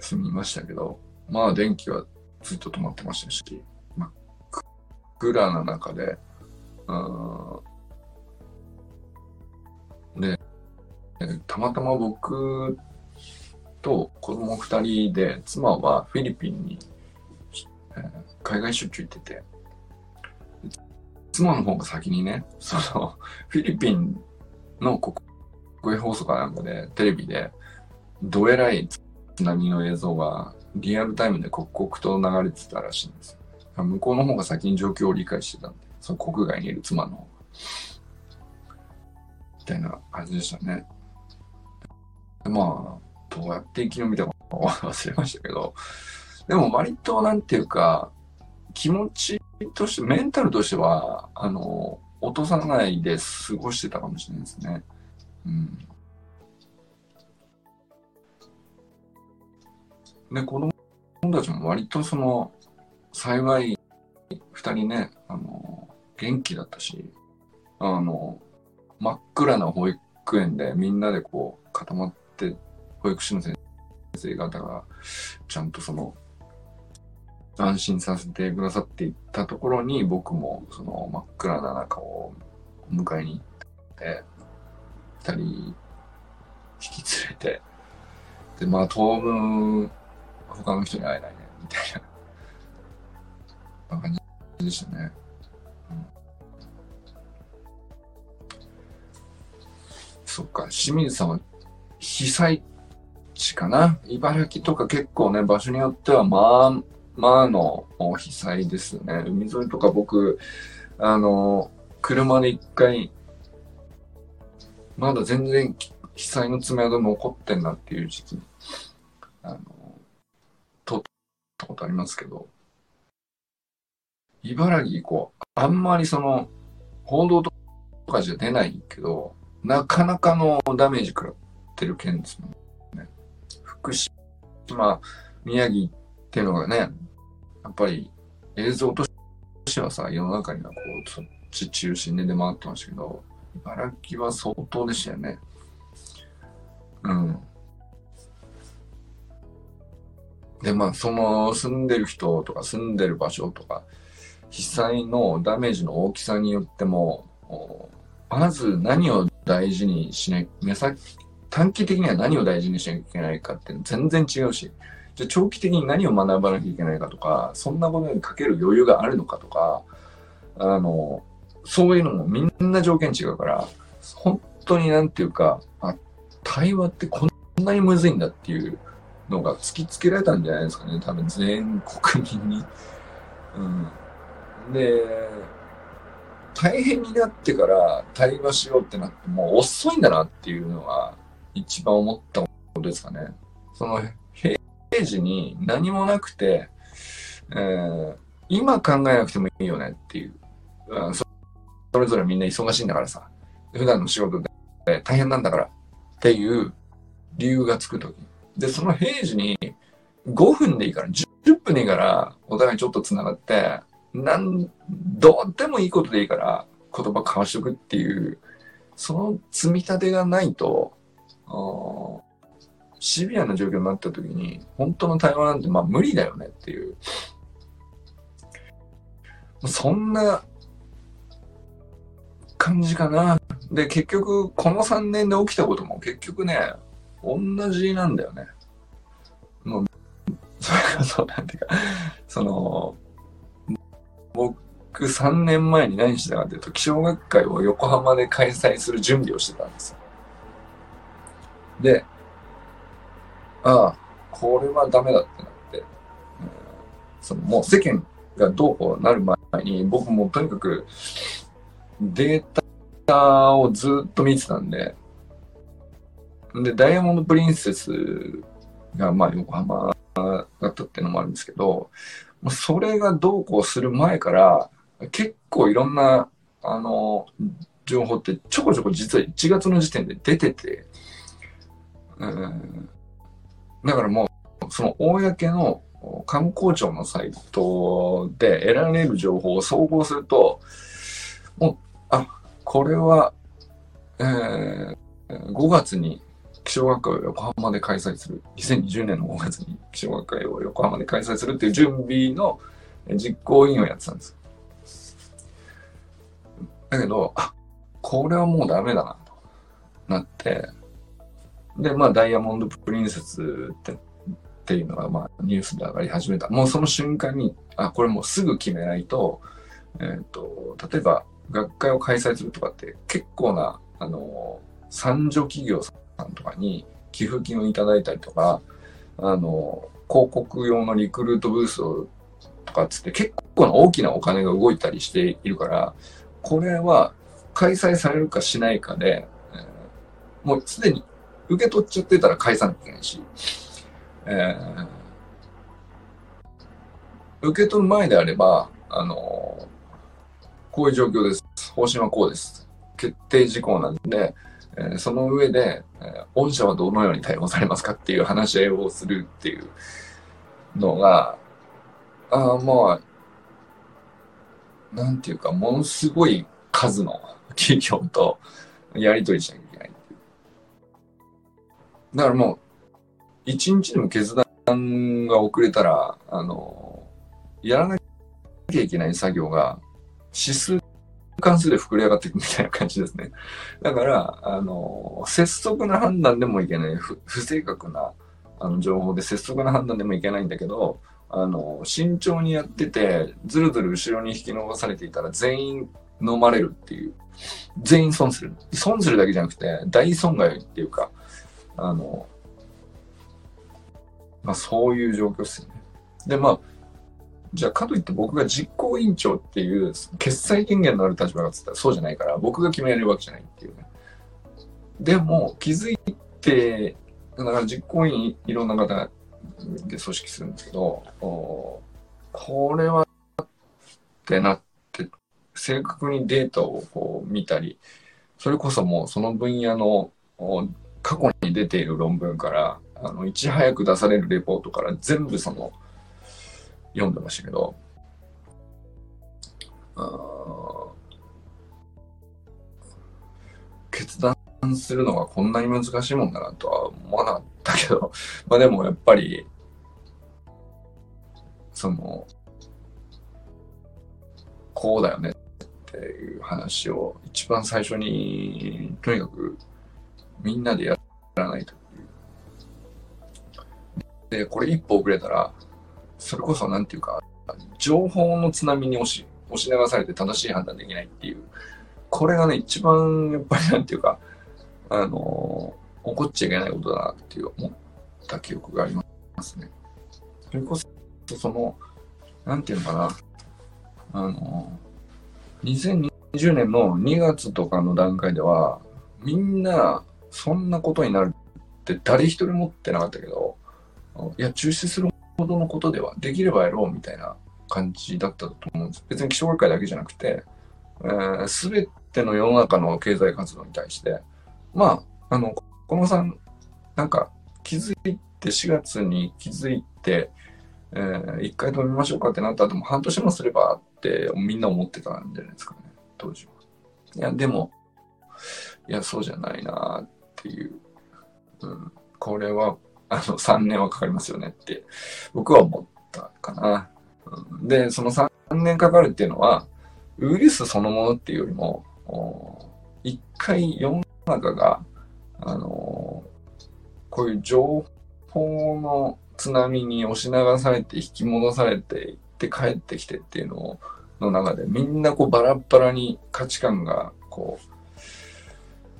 済みましたけど、まあ電気はずっと止まってましたし、真っ暗な中で、で、たまたま僕と子供二人で、妻はフィリピンに、えー、海外出張行ってて、妻の方が先にね、その、フィリピンの国営放送かなんかで、テレビで、どえらい津波の映像がリアルタイムで刻々と流れてたらしいんですよ。向こうの方が先に状況を理解してたんで、その国外にいる妻の方が。みたいな感じでしたね。まあ、どうやって生き延びたか [laughs] 忘れましたけど、でも割となんていうか、気持ちとして、メンタルとしては、あの、落とさないで過ごしてたかもしれないですね。うん。で、子供たちも割とその、幸い、二人ね、あの、元気だったし、あの、真っ暗な保育園でみんなでこう固まって、保育士の先生方がちゃんとその、安心させてくださっていったところに僕もその真っ暗な中を迎えに行って、二人引き連れて、で、まあ当分他の人に会えないね、みたいな感じでしたね。そっか、清水さんは被災地かな？茨城とか結構ね、場所によってはまあ、まあの被災ですね。海沿いとか僕、あの、車で一回、まだ全然被災の爪痕残ってんなっていう時期に、あの、たことありますけど、茨城こう、あんまりその、報道とかじゃ出ないけど、なかなかのダメージ食らってる県ですもんね。福島、宮城っていうのがね、やっぱり映像としてはさ、世の中にはこう、そっち中心で出回ってましたけど、茨城は相当でしたよね。うん。で、まあ、その住んでる人とか住んでる場所とか、被災のダメージの大きさによっても、まず何を大事にしない、目先、短期的には何を大事にしなきゃいけないかって全然違うし、じゃ長期的に何を学ばなきゃいけないかとか、そんなことにかける余裕があるのかとか、あの、そういうのもみんな条件違うから、本当になんていうか、あ、対話ってこんなにむずいんだっていうのが突きつけられたんじゃないですかね、多分全国民に。うん、で、大変になってから対話しようってなってもう遅いんだなっていうのが一番思ったことですかね。その平時に何もなくて、えー、今考えなくてもいいよねっていう、うん、それぞれみんな忙しいんだからさ、普段の仕事で大変なんだからっていう理由がつくときで、その平時に5分でいいから、10分でいいから、お互いちょっと繋がって、なん、どうでもいいことでいいから、言葉交わしとくっていう、その積み立てがないと、シビアな状況になった時に、本当の対話なんてまあ無理だよねっていう。そんな感じかな。で、結局、この3年で起きたことも結局ね、同じなんだよね。もうそれこそ、なんていうか、その、僕3年前に何してたかというと、気象学会を横浜で開催する準備をしてたんですよ。で、ああ、これはダメだってなって、そのもう世間がどうこうなる前に、僕もとにかくデータをずっと見てたんで、で、ダイヤモンド・プリンセスが、まあ、横浜だったっていうのもあるんですけど、それがどうこうする前から、結構いろんな、あの、情報ってちょこちょこ実は1月の時点で出てて、うん、だからもう、その公の観光庁のサイトで得られる情報を総合すると、もう、あ、これは、えー、5月に気象学会を横浜で開催する。2020年の5月に気象学会を横浜で開催するっていう準備の実行委員をやってたんです。だけど、あ、これはもうダメだな、となって、で、まあ、ダイヤモンド・プリンセスってっていうのが、まあ、ニュースで上がり始めた。もうその瞬間に、あ、これもうすぐ決めないと、えっ、ー、と、例えば、学会を開催するとかって結構な、あの、参助企業さんとかに寄付金をいただいたりとか、あの、広告用のリクルートブースをとかっつって結構な大きなお金が動いたりしているから、これは開催されるかしないかで、えー、もうすでに受け取っちゃってたら返さなきゃいけないし、えー、受け取る前であれば、あの、こういう状況です。方針はこうです。決定事項なんで、えー、その上で、えー、御社はどのように対応されますかっていう話し合いをするっていうのが、あまあ、なんていうか、ものすごい数の企業とやり取りしなきゃい。だからもう、一日でも決断が遅れたら、あの、やらなきゃいけない作業が指数関数で膨れ上がっていくみたいな感じですね。だから、あの、拙速な判断でもいけない、不正確なあの情報で拙速な判断でもいけないんだけど、あの、慎重にやってて、ずるずる後ろに引き伸ばされていたら全員飲まれるっていう。全員損する。損するだけじゃなくて、大損害っていうか、あの、まあそういう状況ですよね。で、まあ、じゃあかといって僕が実行委員長っていう決裁権限のある立場がつったらそうじゃないから僕が決められるわけじゃないっていうね。でも気づいて、だから実行委員いろんな方で組織するんですけど、これはってなって正確にデータをこう見たり、それこそもうその分野の過去に出ている論文からあのいち早く出されるレポートから全部その読んでましたけど決断するのがこんなに難しいもんだなとは思わなかったけど [laughs] まあでもやっぱりそのこうだよねっていう話を一番最初にとにかくみんなでやらないと。で、これ一歩遅れたら、それこそなんていうか、情報の津波に押し押し流されて正しい判断できないっていう、これがね、一番やっぱりなんていうか、あのー、起こっちゃいけないことだなっていう思った記憶がありますね。それこそ、その、なんていうのかな、あのー、2020年の2月とかの段階では、みんな、そんなことになるって誰一人持ってなかったけど、いや、中止するほどのことでは、できればやろうみたいな感じだったと思うんです。別に気象学会だけじゃなくて、す、え、べ、ての世の中の経済活動に対して、まあ、あの、このさん、なんか気づいて、4月に気づいて、えー、一回止めましょうかってなった後も半年もすればってみんな思ってたんじゃないですかね、当時は。いや、でも、いや、そうじゃないなっていう。うん、これはあの、3年はかかりますよねって、僕は思ったかな。うんで、その3年かかるっていうのは、ウイルスそのものっていうよりも、一回世の中が、あの、こういう情報の津波に押し流されて引き戻されて行って帰ってきてっていうのの中でみんなこうバラバラに価値観がこ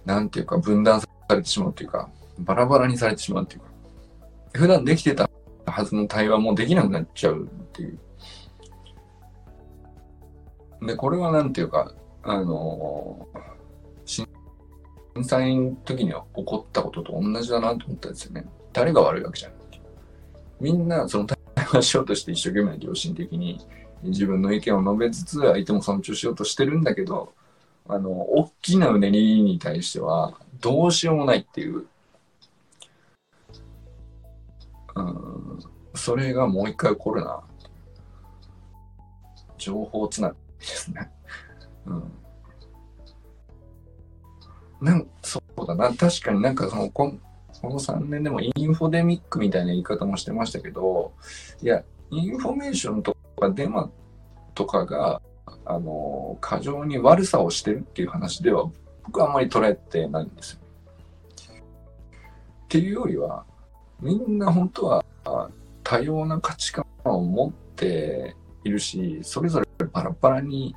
うなんていうか分断さされてしまうというかバラバラにされてしまうというか普段できてたはずの対話もできなくなっちゃうっていう。で、これはなんていうか、あの震災の時には起こったことと同じだなと思ったんですよね。誰が悪いわけじゃない。みんなその対話しようとして一生懸命良心的に自分の意見を述べつつ相手も尊重しようとしてるんだけど、あの、大きなうねりに対してはどうしようもないっていう、うん、それがもう一回起こるな。情報つながりですね。うん。なんそうだな。確かになんかその、ここの3年でもインフォデミックみたいな言い方もしてましたけど、いや、インフォメーションとかデマとかが、あの、過剰に悪さをしてるっていう話では、僕はあんまり捉えてないんですよ。っていうよりは、みんな本当は多様な価値観を持っているし、それぞれバラバラに、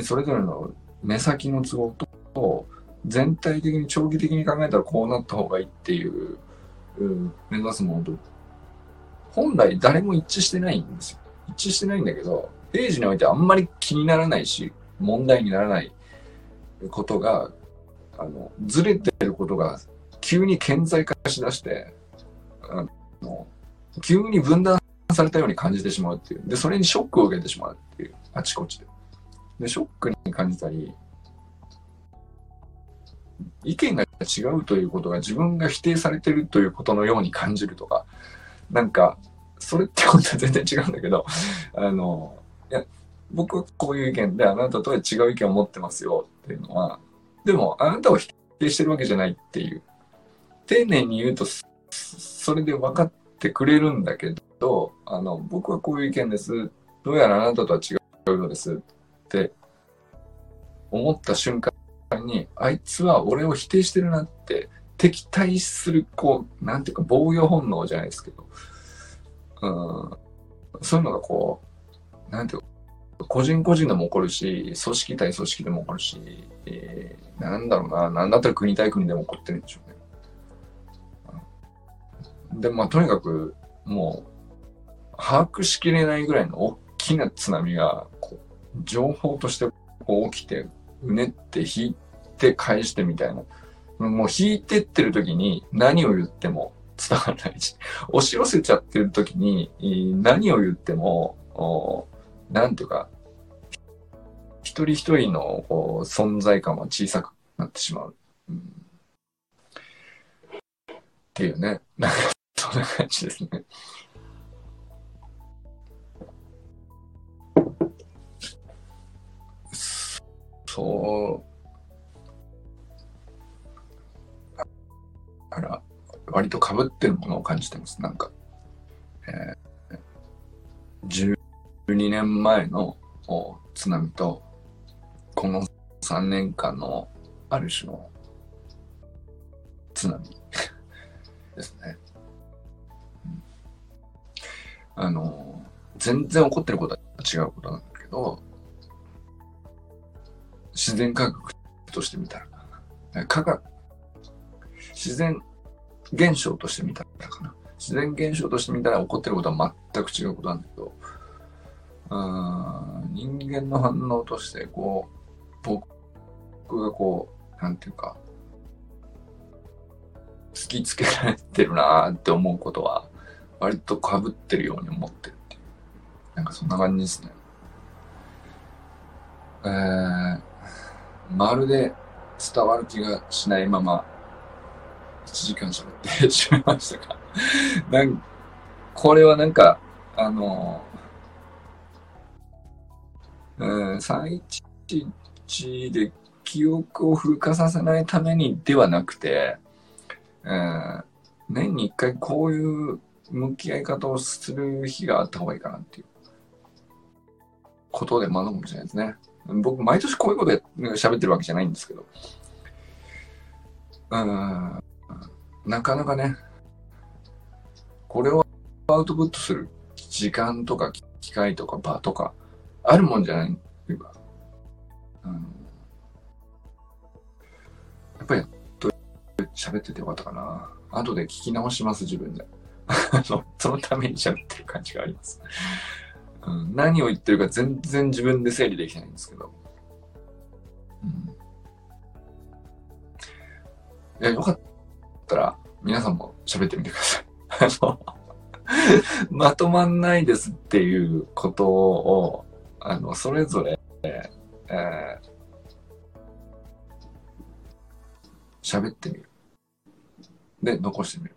それぞれの目先の都合と、全体的に長期的に考えたらこうなった方がいいっていう、うん、目指すものと、本来誰も一致してないんですよ。一致してないんだけど、ページにおいてあんまり気にならないし、問題にならないことが、あの、ずれてることが急に顕在化しだして、あの急に分断されたように感じてしまうっていう。で、それにショックを受けてしまうっていう。あちこちで。で、ショックに感じたり、意見が違うということが自分が否定されてるということのように感じるとか、なんか、それってことは全然違うんだけど、あの、いや、僕はこういう意見であなたとは違う意見を持ってますよっていうのは、でもあなたを否定してるわけじゃないっていう。丁寧に言うと、それで分かってくれるんだけど、あの、僕はこういう意見です。どうやらあなたとは違うようですって思った瞬間に、あいつは俺を否定してるなって敵対する、こう、なんていうか防御本能じゃないですけど、うん、そういうのがこう、なんていうか、個人個人でも起こるし、組織対組織でも起こるし、えー、なんだろうな、なんだったら国対国でも起こってるんでしょうね。で、まあ、とにかく、もう、把握しきれないぐらいの大きな津波が、情報としてこう起きて、うねって引いて返してみたいな。もう引いてってる時に何を言っても伝わらないし、押し寄せちゃってる時に何を言っても、なんていうか、一人一人のこう存在感は小さくなってしまう。うん、っていうね。なんかそんな感じですね。そう。あら、割と被ってるものを感じてます。なんか、えー、12年前の津波と、この3年間のある種の津波ですね。あの、全然起こってることは違うことなんだけど、自然科学として見たら、科学、自然現象として見たらかな。自然現象として見たら起こってることは全く違うことなんだけど、あ人間の反応として、こう、僕がこう、なんていうか、突きつけられてるなって思うことは、割と被ってるように思ってるっていう。なんかそんな感じですね。えー、まるで伝わる気がしないまま、1時間喋ってしまいましたか。なんこれはなんか、あのうん、311で記憶を風化させないためにではなくて、うん、年に一回こういう向き合い方をする日があった方がいいかなっていうことで学ぶかもしれないですね。僕、毎年こういうことで喋ってるわけじゃないんですけど、うん、なかなかね、これをアウトプットする時間とか機会とか場とかあるもんじゃないっていうか、あの、やっぱり喋っててよかったかな。後で聞き直します、自分で。[laughs] そのために喋ってる感じがあります。うん、何を言ってるか全然自分で整理できないんですけど。うん、いや、よかったら皆さんも喋ってみてください。[laughs] あの、まとまんないですっていうことを、あの、それぞれ、えー喋ってみる。で、残してみる。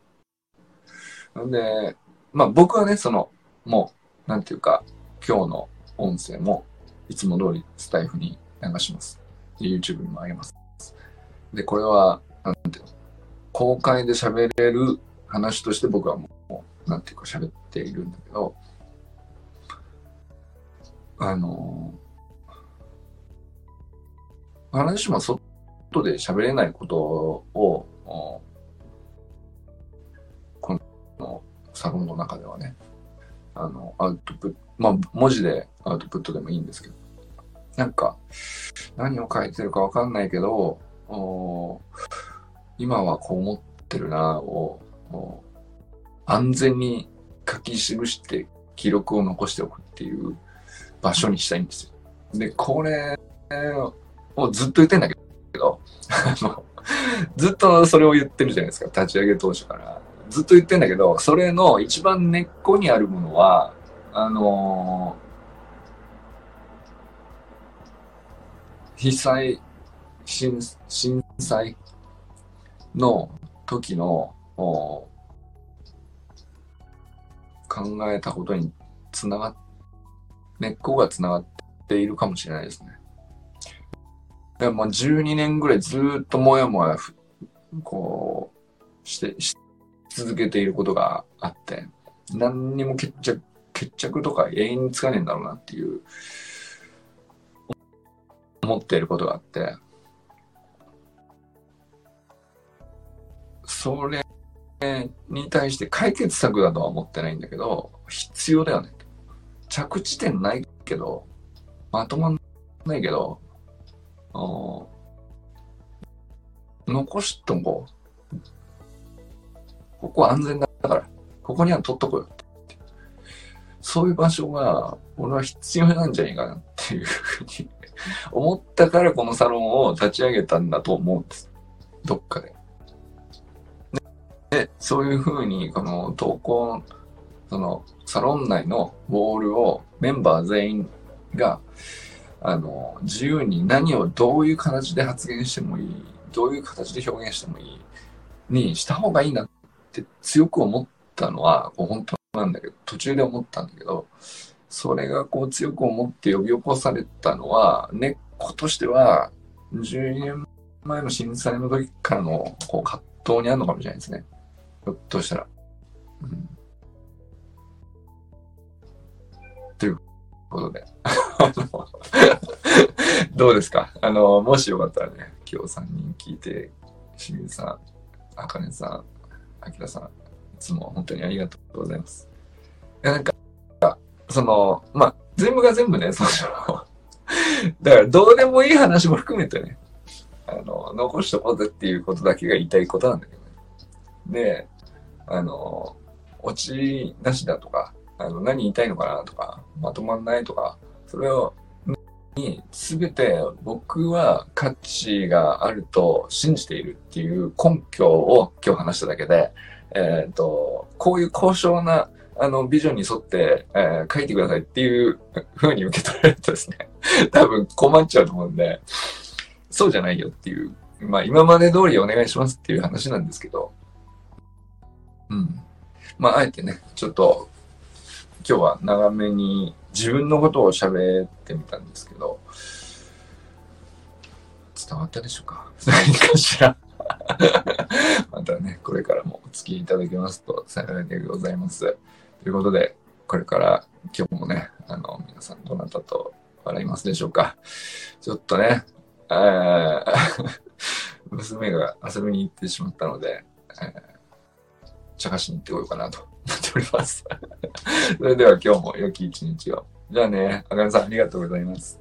なんで、まあ僕はね、その、もう、なんていうか、今日の音声も、いつも通りスタイフに流します。で、YouTube にも上げます。で、これは、なんていうの、公開で喋れる話として僕はもう、なんていうか喋っているんだけど、あの話も外で喋れないことを、このサロンの中ではね、あの、アウトプット、まあ、文字でアウトプットでもいいんですけど、なんか、何を書いてるかわかんないけど、今はこう思ってるなを、安全に書き記して記録を残しておくっていう場所にしたいんですよ。で、これをずっと言ってんだけど、[laughs] ずっとそれを言ってるじゃないですか、立ち上げ当初から。ずっと言ってんだけど、それの一番根っこにあるものは、あのー、被災、震震災の時の考えたことにつながっ、根っこがつながっているかもしれないですね。でも12年ぐらいずっともやもやこうしてし続けていることがあって何にも決着決着とか永遠につかねえんだろうなっていう思っていることがあってそれに対して解決策だとは思ってないんだけど必要だよね着地点ないけどまとまんないけど残しとこう。ここは安全だから、ここには取っとこうよって。そういう場所が、俺は必要なんじゃないかなっていうふうに思ったからこのサロンを立ち上げたんだと思うんです。どっかで。で、そういうふうに、この投稿、そのサロン内のウォールをメンバー全員が、あの、自由に何をどういう形で発言してもいい、どういう形で表現してもいいにした方がいいなって強く思ったのは、こう本当なんだけど、途中で思ったんだけど、それがこう強く思って呼び起こされたのは、根っことしては、12年前の震災の時からのこう葛藤にあるのかもしれないですね。ひょっとしたら。うん、ということで。[laughs] どうですか？あの、もしよかったらね、今日3人聞いて、清水さん、あかねさん、あきらさん、いつも本当にありがとうございます。いや、なんか、その、まあ、全部が全部ね、その、だからどうでもいい話も含めてね、あの、残しとこうぜっていうことだけが言いたいことなんだけどね。で、あの、落ちなしだとか、あの、何言いたいのかなとか、まとまんないとか、それを、に、すべて僕は価値があると信じているっていう根拠を今日話しただけで、えっ、ー、と、こういう高尚なあの、ビジョンに沿って、えー、書いてくださいっていう風に受け取られるとですね、[laughs] 多分困っちゃうと思うんで、そうじゃないよっていう、まあ今まで通りお願いしますっていう話なんですけど、うん。まああえてね、ちょっと今日は長めに自分のことを喋ってみたんですけど、伝わったでしょうか？[laughs] 何かしら？[laughs] またね、これからもお付き合いいただけますと幸いでございます。ということで、これから今日もね、あの、皆さんどなたと笑いますでしょうか？ちょっとね、[laughs] 娘が遊びに行ってしまったので、えー茶しに行ってこようかなとなっております。[laughs] それでは今日も良き一日を。じゃあね、あかねさんありがとうございます。